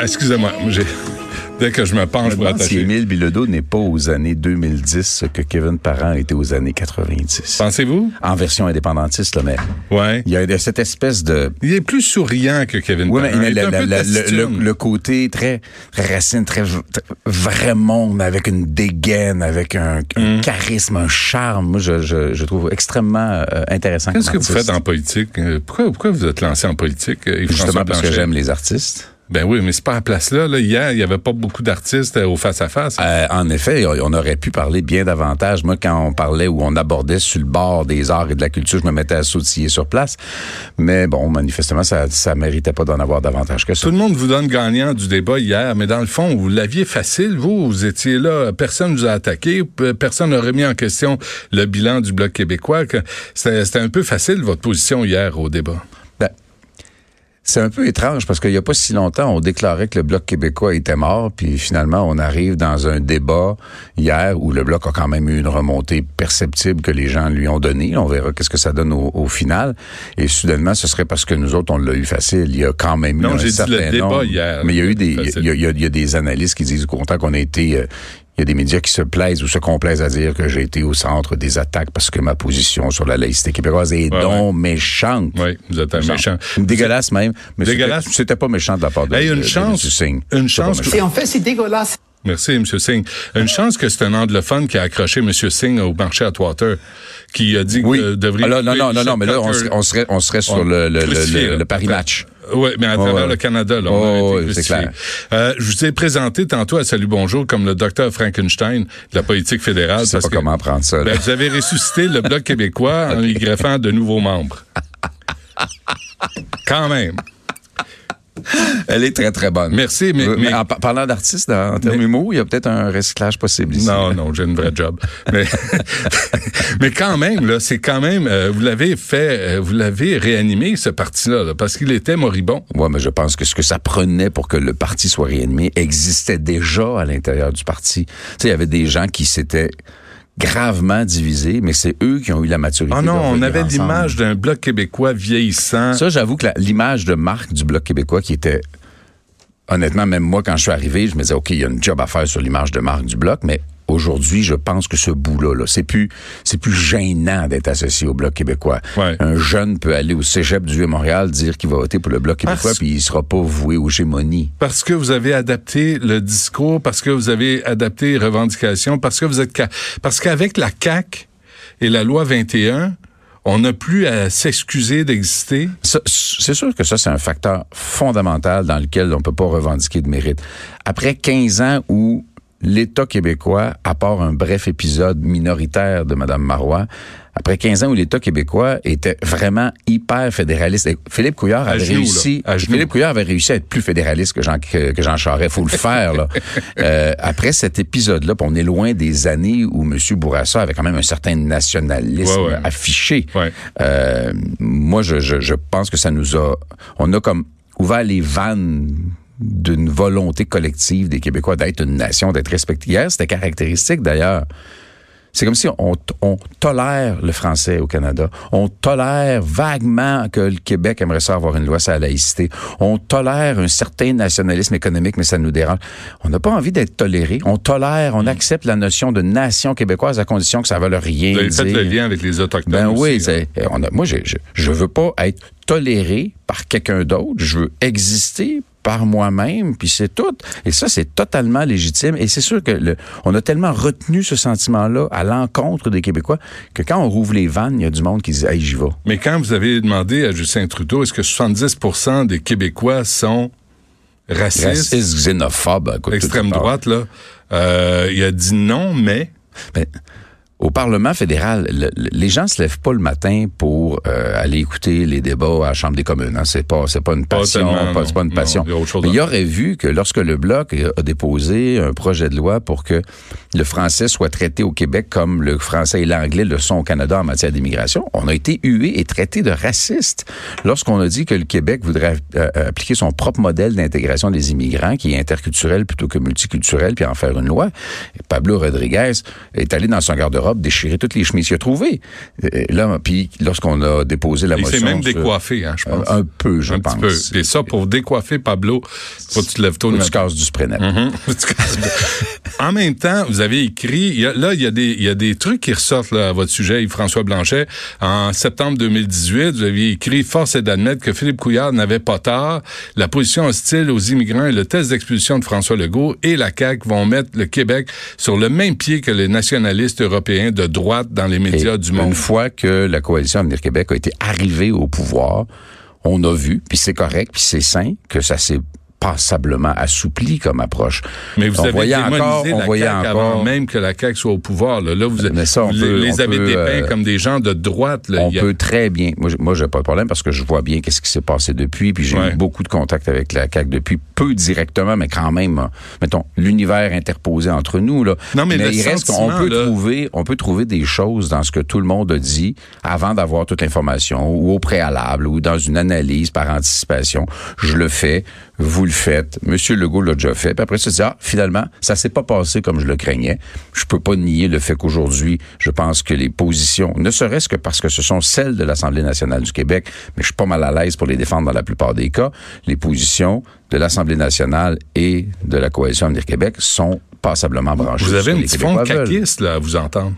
Excusez-moi, j'ai- dès que je me penche pour demande si attacher. Émile Bilodeau n'est pas aux années 2010 ce que Kevin Parent était aux années 90. Pensez-vous? En version indépendantiste, là, mais Ouais. il y a cette espèce de... Il est plus souriant que Kevin Oui, Parent. mais Il est le, côté très, très racine, très, très vrai monde, avec une dégaine, avec un, un Mm. charisme, un charme. Moi, je, je, je trouve extrêmement euh, intéressant. Qu'est-ce que vous faites en politique? Euh, Pourquoi, pourquoi vous êtes lancé en politique, euh, Justement parce que j'aime les artistes. Ben oui, mais c'est pas à la place là. là. Hier, il y avait pas beaucoup d'artistes euh, au face-à-face. Euh, en effet, on aurait pu parler bien davantage. Moi, quand on parlait ou on abordait sur le bord des arts et de la culture, je me mettais à sautiller sur place. Mais bon, manifestement, ça, ça méritait pas d'en avoir davantage que ça. Tout le monde vous donne gagnant du débat hier, mais dans le fond, vous l'aviez facile. Vous, vous étiez là, personne vous a attaqué, personne n'a remis en question le bilan du Bloc québécois. c'était un peu facile, votre position hier au débat. C'est un peu étrange parce qu'il y a pas si longtemps, on déclarait que le Bloc québécois était mort, puis finalement, on arrive dans un débat hier où le Bloc a quand même eu une remontée perceptible que les gens lui ont donnée. On verra qu'est-ce que ça donne au, au final. Et soudainement, ce serait parce que nous autres, on l'a eu facile. Il y a quand même eu Non, un j'ai dit certain le débat nombre. hier. Mais il y a eu des, Facile. il y a, il y a- il y a des analystes qui disent au contraire qu'on a été euh, il y a des médias qui se plaisent ou se complaisent à dire que j'ai été au centre des attaques parce que ma position sur la laïcité québécoise est Ouais, donc méchante. Oui, vous êtes un méchant. Dégueulasse même. Mais Dégueulasse. c'était- C'était pas méchant de la part de, Hey, de- une de chance, M. Singh. une chance méchant. Et en fait, c'est dégueulasse. Merci, M. Singh. Une chance que c'est un anglophone qui a accroché M. Singh au marché Atwater, qui a dit Oui. que devrait... Ah, non, non, non, non, mais là, on serait, on serait, on serait sur le, le, le, le Paris match. Oui, mais à travers le Canada, là, on Oh, a été clair. Euh, je vous ai présenté tantôt à Salut Bonjour comme le docteur Frankenstein de la politique fédérale. Je sais parce pas que, comment prendre ça. ben, vous avez ressuscité le Bloc québécois en y greffant de nouveaux membres. Quand même. Elle est très, très bonne. Merci, mais- Euh, mais- en par- parlant d'artistes, en termes humour, il y a peut-être un recyclage possible ici. Non, non, j'ai une vraie job. Mais, mais quand même, là, c'est quand même, euh, vous l'avez fait, euh, vous l'avez réanimé, ce parti-là, là, parce qu'il était moribond. Ouais, mais je pense que ce que ça prenait pour que le parti soit réanimé existait déjà à l'intérieur du parti. Tu sais, il y avait des gens qui s'étaient gravement divisés, mais c'est eux qui ont eu la maturité. Ah non, on avait l'image d'un bloc québécois vieillissant. Ça, j'avoue que l'image de marque du Bloc québécois qui était... Honnêtement, même moi, quand je suis arrivé, je me disais, OK, il y a une job à faire sur l'image de marque du Bloc, mais aujourd'hui, je pense que ce bout-là, là, c'est plus, c'est plus gênant d'être associé au Bloc québécois. Ouais. Un jeune peut aller au cégep du Vieux-Montréal, dire qu'il va voter pour le Bloc québécois, Parce- puis il sera pas voué aux gémonies. Parce que vous avez adapté le discours, parce que vous avez adapté les revendications, parce que vous êtes... Parce qu'avec la CAQ et la loi 21, on n'a plus à s'excuser d'exister. C'est sûr que ça, c'est un facteur fondamental dans lequel on peut pas revendiquer de mérite. Après 15 ans où l'État québécois, à part un bref épisode minoritaire de Mme Marois, après 15 ans où l'État québécois était vraiment hyper fédéraliste. Et Philippe Couillard avait genoux, réussi. Philippe Couillard avait réussi à être plus fédéraliste que Jean, que, que Jean Charest. Faut le faire, là. Euh, après cet épisode-là, on est loin des années où M. Bourassa avait quand même un certain nationalisme Ouais, ouais. affiché. Ouais. Euh, moi, je, je, je pense que ça nous a... On a comme ouvert les vannes d'une volonté collective des Québécois d'être une nation, d'être respecté. Hier, c'était caractéristique d'ailleurs. C'est comme si on, on tolère le français au Canada. On tolère vaguement que le Québec aimerait ça avoir une loi sur la laïcité. On tolère un certain nationalisme économique, mais ça nous dérange. On n'a pas envie d'être toléré. On tolère, on accepte la notion de nation québécoise à condition que ça ne veuille rien Vous avez dire. fait le lien avec les Autochtones Ben oui, hein. on a- moi, je, je, je veux pas être toléré par quelqu'un d'autre. Je veux exister par moi-même, puis c'est tout. Et ça, c'est totalement légitime. Et c'est sûr que le, on a tellement retenu ce sentiment-là à l'encontre des Québécois que quand on rouvre les vannes, il y a du monde qui dit, hey, j'y vais. Mais quand vous avez demandé à Justin Trudeau, est-ce que 70% des Québécois sont racistes, Raciste, xénophobe, écoute, extrême droite, là, euh, il a dit non, mais Ben, au Parlement fédéral, le- le- les gens se lèvent pas le matin pour euh, aller écouter les débats à la Chambre des communes. Hein. C'est pas, c'est pas une Pas passion, pas- non. c'est pas une Non, passion. il autre chose Mais il aurait vu que lorsque le bloc a déposé un projet de loi pour que le français soit traité au Québec comme le français et l'anglais le sont au Canada en matière d'immigration, on a été hué et traité de raciste lorsqu'on a dit que le Québec voudrait euh, appliquer son propre modèle d'intégration des immigrants, qui est interculturel plutôt que multiculturel, puis en faire une loi. Et Pablo Rodriguez est allé dans son garde-robe garde-robe, déchirer toutes les chemises qu'il a trouvées. Euh, là, puis lorsqu'on a déposé la Il motion... s'est même sur- décoiffé, hein, je pense. Un, un peu, je un pense. petit peu. Et ça, pour décoiffer Pablo, faut que tu te lèves tôt Faut le que tu casses du. Mhm. en même temps, vous avez écrit, il y a- là, il y, a des, il y a des trucs qui ressortent là, à votre sujet, Yves-François Blanchet. En septembre 2018, vous aviez écrit « Force est d'admettre que Philippe Couillard n'avait pas tort. La position hostile aux immigrants et le test d'expulsion de François Legault et la CAQ vont mettre le Québec sur le même pied que les nationalistes européens de droite dans les médias Et du monde. Une fois que la coalition Avenir Québec a été arrivée au pouvoir, on a vu, puis c'est correct, puis c'est sain, que ça s'est passablement assoupli comme approche. Mais vous on avez voyait on la voyait CAQ encore, avant même que la CAQ soit au pouvoir. Là, Là, vous, Mais ça, vous peut- les avez dépeints euh, comme des gens de droite. Là. on a- peut très bien. Moi, j'ai- pas de problème parce que je vois bien qu'est-ce qui s'est passé depuis, puis j'ai Ouais. eu beaucoup de contacts avec la CAQ depuis, peu directement, mais quand même, mettons, l'univers interposé entre nous là. Non, mais le il reste qu'on peut là- trouver, on peut trouver des choses dans ce que tout le monde a dit avant d'avoir toute l'information ou au préalable ou dans une analyse par anticipation. Je le fais, vous le faites, Monsieur Legault l'a déjà fait. Puis après ça, c'est ah, finalement, ça s'est pas passé comme je le craignais. Je peux pas nier le fait qu'aujourd'hui, je pense que les positions, ne serait-ce que parce que ce sont celles de l'Assemblée nationale du Québec, mais je suis pas mal à l'aise pour les défendre dans la plupart des cas, les positions de l'Assemblée nationale et de la Coalition Avenir Québec sont passablement branchées. Vous avez ce que un les petit fond caquiste, là, à vous entendre.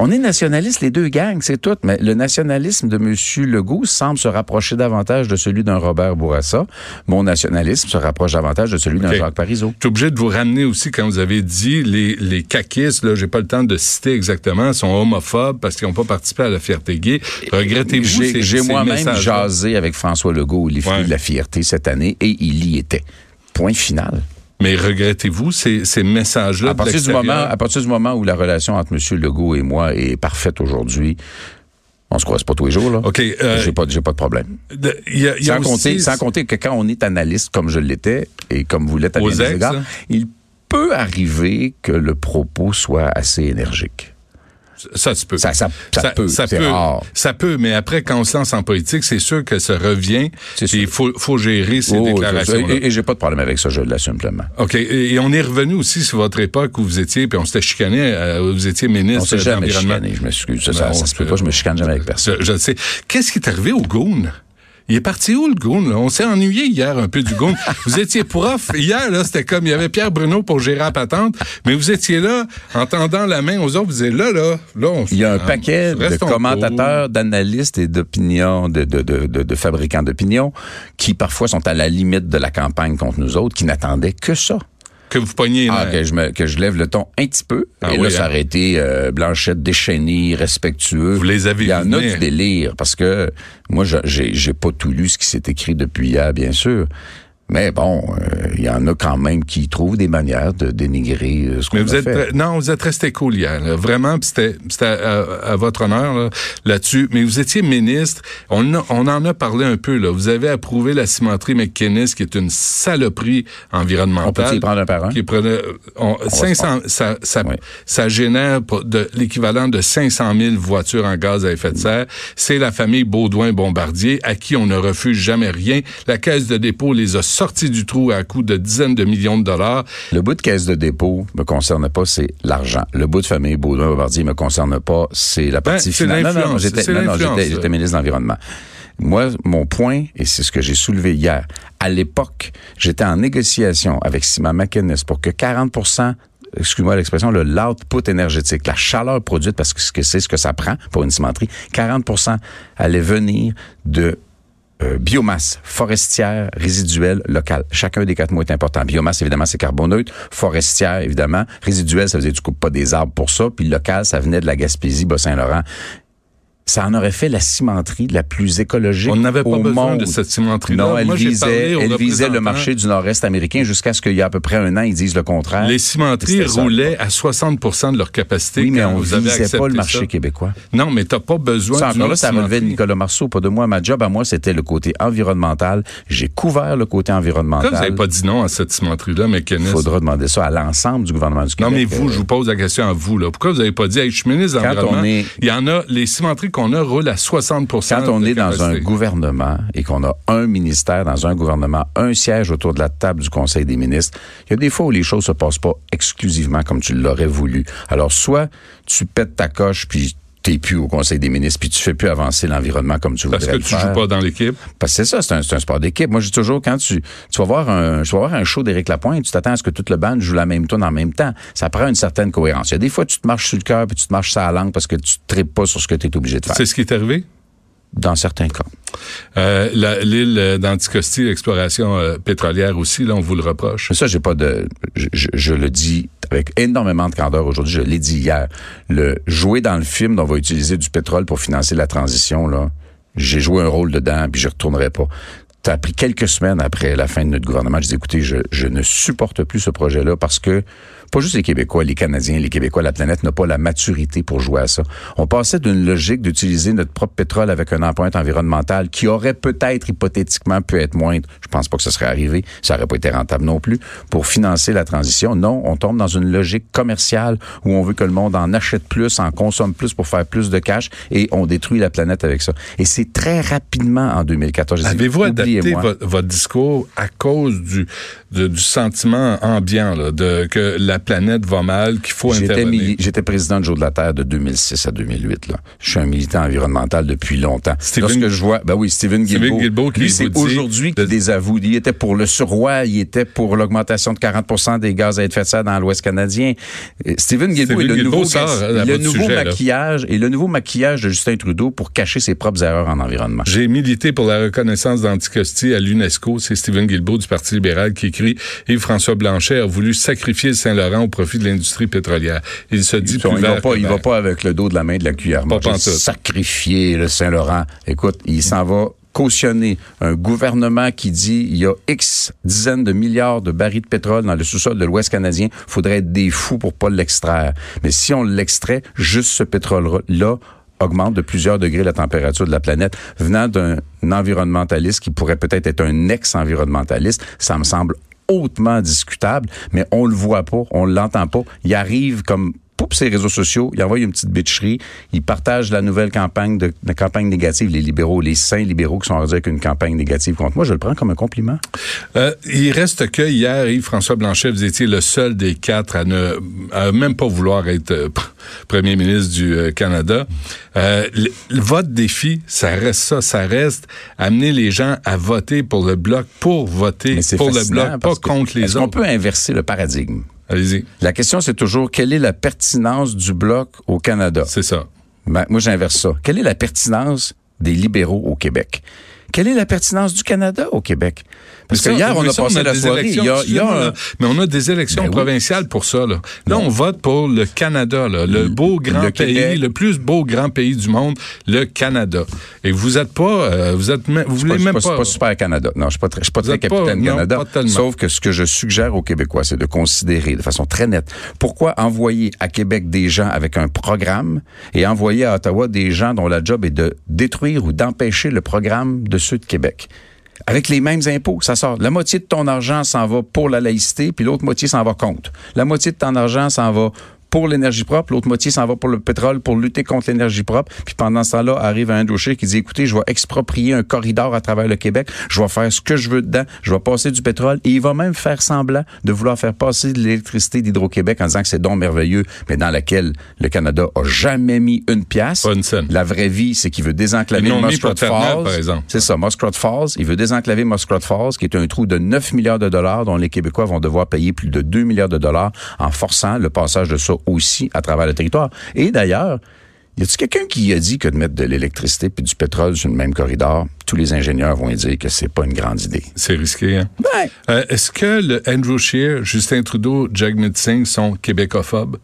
On est nationalistes, les deux gangs, c'est tout. Mais le nationalisme de M. Legault semble se rapprocher davantage de celui d'un Robert Bourassa. Mon nationalisme se rapproche davantage de celui d'un. Jacques Parizeau. Je suis obligé de vous ramener aussi quand vous avez dit les, les caquistes, là, j'ai pas le temps de citer exactement, sont homophobes parce qu'ils n'ont pas participé à la fierté gay. Regrettez-vous J'ai j'ai moi-même jasé avec François Legault, les Ouais. de la fierté cette année, et il y était. Point final. Mais regrettez-vous ces, ces messages-là À partir, du moment, à partir du moment où la relation entre M. Legault et moi est parfaite aujourd'hui, on se croise pas tous les jours, là. OK. euh, J'ai pas, j'ai pas de problème. de- il y a, il y a Sans aussi- compter, sans compter que quand on est analyste comme je l'étais et comme vous l'êtes à bien hein? il peut arriver que le propos soit assez énergique. Ça se peut. Ça- ça- ça peut, Ça peut, rare. ça peut, mais après, quand on se lance en politique, c'est sûr que ça revient. Il faut, faut gérer ces Oh, déclarations. et et j'ai pas de problème avec ça, je l'assume pleinement. OK. Et, et on est revenu aussi sur votre époque où vous étiez, puis on s'était chicané, euh, vous étiez On ministre de jamais l'Environnement. chicané, je m'excuse. Ça, Ben, ça, se peut pas, je me chicane jamais avec personne. Je, je sais. Qu'est-ce qui est arrivé au Goon? Il est parti où, le Goon? là? On s'est ennuyé hier un peu du Goon. vous étiez prof. Hier, là, c'était comme, il y avait Pierre Bruno pour gérer la patente, mais vous étiez là, en tendant la main aux autres, vous êtes là, là, là, on Il y a un ah, paquet de commentateurs, d'analystes et d'opinions, de, de, de, de, de fabricants d'opinions qui parfois sont à la limite de la campagne contre nous autres, qui n'attendaient que ça. Que vous pognez les Ah, nerfs. que je me, que je lève le ton un petit peu. Ah et là, ça hein. aurait été euh, Blanchette déchaîné, respectueux. Vous les avez Il y en vus a venir. du délire parce que moi, j'ai pas tout lu ce qui s'est écrit depuis hier, bien sûr. Mais bon, euh, il y en a quand même qui trouvent des manières de dénigrer euh, ce qu'on vous a êtes fait. non, vous êtes resté cool hier. là. Vraiment, c'était c'était à, à votre honneur là, là-dessus. Mais vous étiez ministre. On, a- on en a parlé un peu là. Vous avez approuvé la cimenterie McKinnis, qui est une saloperie environnementale. On peut y prendre un par un? Qui prenait on- 500, ça, ça, Oui. ça génère de l'équivalent de 500 000 voitures en gaz à effet de serre. C'est la famille Baudouin-Bombardier à qui on ne refuse jamais rien. La caisse de dépôt les a sortis du trou à coût de dizaines de millions de dollars. Le bout de caisse de dépôt me concerne pas, c'est l'argent. Le bout de famille Baudouin-Bombardier me concerne pas, c'est la partie Ben, finale. Non, non, j'étais, non, j'étais, ministre de l'Environnement. Moi, mon point, et c'est ce que j'ai soulevé hier, à l'époque, j'étais en négociation avec Simon McInnes pour que 40 excuse-moi l'expression, le l'output énergétique, la chaleur produite, parce que ce que c'est ce que ça prend pour une cimenterie, 40% allait venir de euh, biomasse forestière résiduelle locale. Chacun des quatre mots est important. Biomasse, évidemment, c'est carboneutre. Forestière, évidemment. Résiduelle, ça veut dire que coupes pas des arbres pour ça. Puis local, ça venait de la Gaspésie, Bas-Saint-Laurent. Ça en aurait fait la cimenterie la plus écologique On n'avait pas au besoin monde. de cette cimenterie-là. Non, elle Moi, parlé visait, aux elle visait le marché du nord-est américain jusqu'à ce qu'il y a à peu près un an, ils disent le contraire. Les cimenteries ça. roulaient à 60% de leur capacité oui, mais on vous avez visait pas le marché ça. québécois. Non, mais t'as pas besoin Ça, encore là, ça relevait de. Nicolas Marceau, pas de moi. Ma job à moi, c'était le côté environnemental. J'ai couvert le côté environnemental. Vous n'avez pas dit non à cette cimenterie-là, Il McKinnis? faudra demander ça à l'ensemble du gouvernement du Non, Québec. mais vous, Euh, je vous pose la question à vous. Là. Pourquoi vous n'avez pas dit, hey, je suis ministre de l'Environnement, on est- il y en a, les cimenteries qu'on a roule à 60% Quand on est dans un gouvernement et qu'on a un ministère dans un gouvernement, un siège autour de la table du Conseil des ministres, il y a des fois où les choses se passent pas exclusivement comme tu l'aurais voulu. Alors, soit tu pètes ta coche puis t'es plus au Conseil des ministres, puis tu fais plus avancer l'environnement comme tu voudrais Parce que tu joues pas dans l'équipe. Parce que c'est ça, c'est un, un, sport d'équipe. Moi, je dis toujours, quand tu, tu vas voir un, voir un show d'Éric Lapointe, tu t'attends à ce que toute le band joue la même tune en même temps. Ça prend une certaine cohérence. Il y a des fois, tu te marches sur le cœur, puis tu te marches sur la langue parce que tu ne tripes pas sur ce que tu es obligé de faire. C'est ce qui est arrivé? Dans certains cas. Euh, L'île d'Anticosti, l'exploration euh, pétrolière aussi, là, on vous le reproche. Ça, j'ai pas de. Je, je, le dis avec énormément de candeur aujourd'hui. Je l'ai dit hier. Le jouer dans le film dont on va utiliser du pétrole pour financer la transition, là, j'ai joué un rôle dedans, puis je retournerai pas. Ça a pris quelques semaines après la fin de notre gouvernement. Je dis, écoutez, je, je ne supporte plus ce projet-là parce que pas juste les Québécois, les Canadiens, les Québécois, la planète n'a pas la maturité pour jouer à ça. On passait d'une logique d'utiliser notre propre pétrole avec une empreinte environnementale qui aurait peut-être hypothétiquement pu être moindre. Je pense pas que ce serait arrivé. Ça aurait pas été rentable non plus pour financer la transition. Non, on tombe dans une logique commerciale où on veut que le monde en achète plus, en consomme plus pour faire plus de cash et on détruit la planète avec ça. Et c'est très rapidement en 2014. Avez-vous adapté votre, discours à cause du, du sentiment ambiant là, de que la la planète va mal, qu'il faut intervenir. J'étais président de Jour de la Terre de 2006 à 2008. Là. Je suis un militant environnemental depuis longtemps. Steven, Lorsque je vois, ben oui, Stephen Guilbeault, lui, c'est aujourd'hui qu'il désavoue. Il était pour le surroi, il était pour l'augmentation de 40% des gaz à effet de serre dans l'Ouest canadien. Stephen Guilbeault est le nouveau, le nouveau maquillage et le nouveau maquillage de Justin Trudeau pour cacher ses propres erreurs en environnement. J'ai milité pour la reconnaissance d'Anticosti à l'UNESCO. C'est Stephen Guilbeault du Parti libéral qui écrit Yves-François Blanchet a voulu sacrifier le Saint-Laurent au profit de l'industrie pétrolière. Il se dit il, va pas, il va pas avec le dos de la main de la cuillère. Pas sacrifier le Saint-Laurent. Écoute, il s'en va cautionner un gouvernement qui dit il y a X dizaines de milliards de barils de pétrole dans le sous-sol de l'Ouest canadien, faudrait être des fous pour pas l'extraire. Mais si on l'extrait, juste ce pétrole-là augmente de plusieurs degrés la température de la planète, venant d'un environnementaliste qui pourrait peut-être être un ex-environnementaliste, ça me semble hautement discutable, mais on le voit pas, on l'entend pas. Il arrive comme pour ses réseaux sociaux, il envoie une petite bitcherie, il partage la nouvelle campagne de, campagne négative, les libéraux, les saints libéraux qui sont rendus avec une campagne négative contre moi, je le prends comme un compliment. Euh, il reste que hier, Yves-François Blanchet, vous étiez le seul des quatre à ne même pas vouloir être euh, premier ministre du euh, Canada. le, votre défi, ça reste ça, ça reste amener les gens à voter pour le bloc, pour voter pour le bloc, pas contre les autres. On peut inverser le paradigme? Allez-y. La question, c'est toujours quelle est la pertinence du bloc au Canada? C'est ça. Ben, moi, j'inverse ça. Quelle est la pertinence des libéraux au Québec? Quelle est la pertinence du Canada au Québec? Parce que hier, on a passé la soirée. Mais on a des élections ben provinciales pour ça. Là, là on vote pour le Canada, là, le beau grand pays, le plus beau grand pays du monde, le Canada. Et vous êtes pas, euh, vous êtes, vous voulez même pas. pas... pas super Canada. Non, je suis pas très, je suis pas très capitaine Canada. sauf que ce que je suggère aux Québécois, c'est de considérer de façon très nette pourquoi envoyer à Québec des gens avec un programme et envoyer à Ottawa des gens dont la job est de détruire ou d'empêcher le programme de ceux de Québec avec les mêmes impôts. Ça sort. La moitié de ton argent s'en va pour la laïcité, puis l'autre moitié s'en va contre. La moitié de ton argent s'en va pour l'énergie propre, l'autre moitié s'en va pour le pétrole pour lutter contre l'énergie propre. Puis pendant ce temps-là, arrive un dossier qui dit écoutez, je vais exproprier un corridor à travers le Québec, je vais faire ce que je veux dedans, je vais passer du pétrole et il va même faire semblant de vouloir faire passer de l'électricité d'Hydro-Québec en disant que c'est donc merveilleux, mais dans laquelle le Canada a jamais mis une pièce. La vraie vie, c'est qu'il veut désenclaver Muskrat Falls. Par exemple. C'est ça, Muskrat Falls. Il veut désenclaver Muskrat Falls, qui est un trou de 9 milliards de dollars dont les Québécois vont devoir payer plus de 2 milliards de dollars en forçant le passage de ça aussi à travers le territoire. Et d'ailleurs, y a-t-il quelqu'un qui a dit que de mettre de l'électricité puis du pétrole sur le même corridor, tous les ingénieurs vont dire que c'est pas une grande idée? C'est risqué, hein? Euh, est-ce que le Andrew Scheer, Justin Trudeau, Jagmeet Singh sont québécophobes?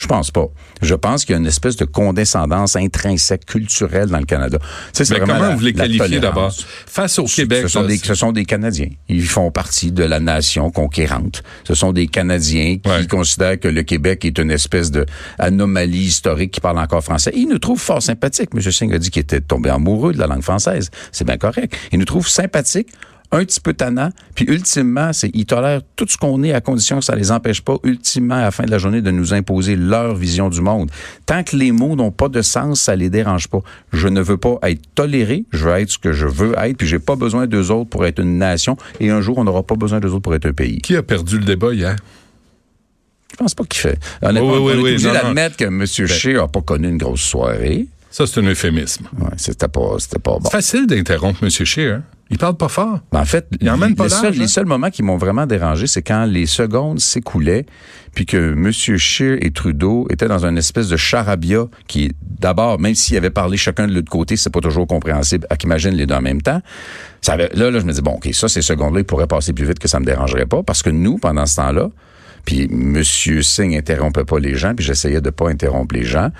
Je pense pas. Je pense qu'il y a une espèce de condescendance intrinsèque culturelle dans le Canada. Tu sais, Mais comment vous les qualifiez d'abord? Face au Québec. Ce sont, des, ce sont des Canadiens. Ils font partie de la nation conquérante. Ce sont des Canadiens qui considèrent que le Québec est une espèce de anomalie historique qui parle encore français. Ils nous trouvent fort sympathiques. M. Singh a dit qu'il était tombé amoureux de la langue française. C'est bien correct. Ils nous trouvent sympathiques un petit peu tannant. Puis ultimement, c'est ils tolèrent tout ce qu'on est à condition que ça les empêche pas, ultimement, à la fin de la journée, de nous imposer leur vision du monde. Tant que les mots n'ont pas de sens, ça les dérange pas. Je ne veux pas être toléré, je veux être ce que je veux être, puis j'ai pas besoin d'eux autres pour être une nation, et un jour, on n'aura pas besoin d'eux autres pour être un pays. Qui a perdu le débat hier? Je pense pas qu'il fait. Honnêtement, Oui, oui, on est oui, obligé d'admettre que M. Shea n'a pas connu une grosse soirée. Ça, c'est un euphémisme. Ouais, c'était pas, c'était pas bon. C'est facile d'interrompre M. Scheer. Hein? Il parle pas fort. Ben, en fait, Il emmène pas les, seuls, hein? les seuls moments qui m'ont vraiment dérangé, c'est quand les secondes s'écoulaient, puis que M. Scheer et Trudeau étaient dans une espèce de charabia qui, d'abord, même s'ils avaient parlé chacun de l'autre côté, c'est pas toujours compréhensible, à qu'imagine les deux en même temps. Ça avait, là, là, je me dis, bon, OK, ça, ces secondes-là, ils pourraient passer plus vite que ça me dérangerait pas, parce que nous, pendant ce temps-là, puis M. Singh interrompait pas les gens, puis j'essayais de pas interrompre les gens,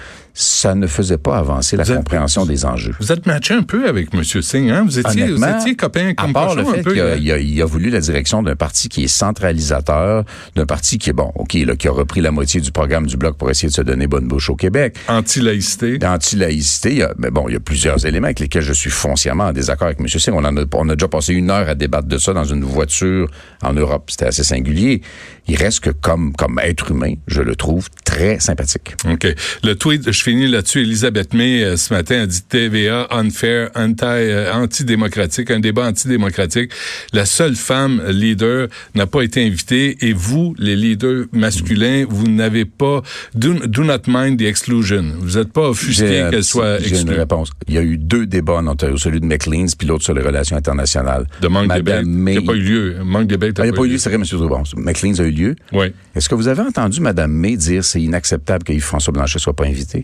ça ne faisait pas avancer la Vous êtes- compréhension des enjeux. Vous êtes matché un peu avec M. Singh, hein? Vous étiez, vous étiez copain à comme part le fait qu'il a, hein? il a- il a voulu la direction d'un parti qui est centralisateur, d'un parti qui est bon, ok, là, qui a repris la moitié du programme du bloc pour essayer de se donner bonne bouche au Québec. Anti-laïcité. Anti-laïcité, mais bon, il y a plusieurs éléments avec lesquels je suis foncièrement en désaccord avec M. Singh. On, en a, on a déjà passé une heure à débattre de ça dans une voiture en Europe. C'était assez singulier. Il reste que comme, comme être humain, je le trouve très sympathique. OK. Le tweet, je finis là-dessus. Elisabeth May, euh, ce matin, a dit TVA unfair, anti, euh, antidémocratique, un débat antidémocratique. La seule femme leader n'a pas été invitée et vous, les leaders masculins, vous n'avez pas, do, do not mind the exclusion. Vous n'êtes pas offusqué euh, qu'elle soit j'ai une exclue. réponse. Il y a eu deux débats en Ontario, celui de McLean's puis l'autre sur les relations internationales. De manque de Madame May. Il n'y a pas eu lieu. Manque de Ah, il n'y a pas eu lieu, c'est vrai, M. Droubon. McLean's a eu lieu. Oui. Est-ce que vous avez entendu Mme May dire c'est inacceptable que Yves-François Blanchet soit pas invité?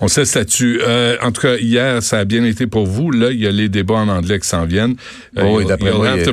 On sait là-dessus. Euh, en tout cas, hier, ça a bien été pour vous. Là, il y a les débats en anglais qui s'en viennent. Euh, Oh, oui, you'll- d'après moi, il-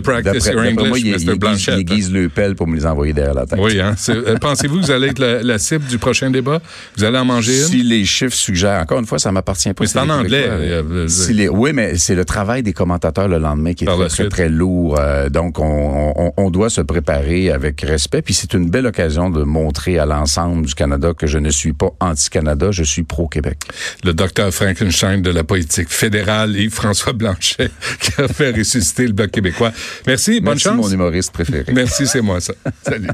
aiguise, le pelle pour me les envoyer derrière la tête. Oui, hein. euh, Pensez-vous que vous allez être la, la cible du prochain débat? Vous allez en manger une? Si les chiffres suggèrent, encore une fois, ça m'appartient pas. Mais c'est en anglais, euh, Si les- oui, mais c'est le travail des commentateurs le lendemain qui est très, très, lourd. Euh, donc, on, on- on doit se préparer avec respect. Puis c'est une belle occasion de montrer à l'ensemble du Canada que je ne suis pas anti-Canada, je suis pro-Québec. le docteur Frankenstein de la politique fédérale, Yves-François Blanchet, qui a fait ressusciter le Bloc québécois. Merci, bonne Merci, chance. mon humoriste préféré. Merci, c'est moi ça. Salut.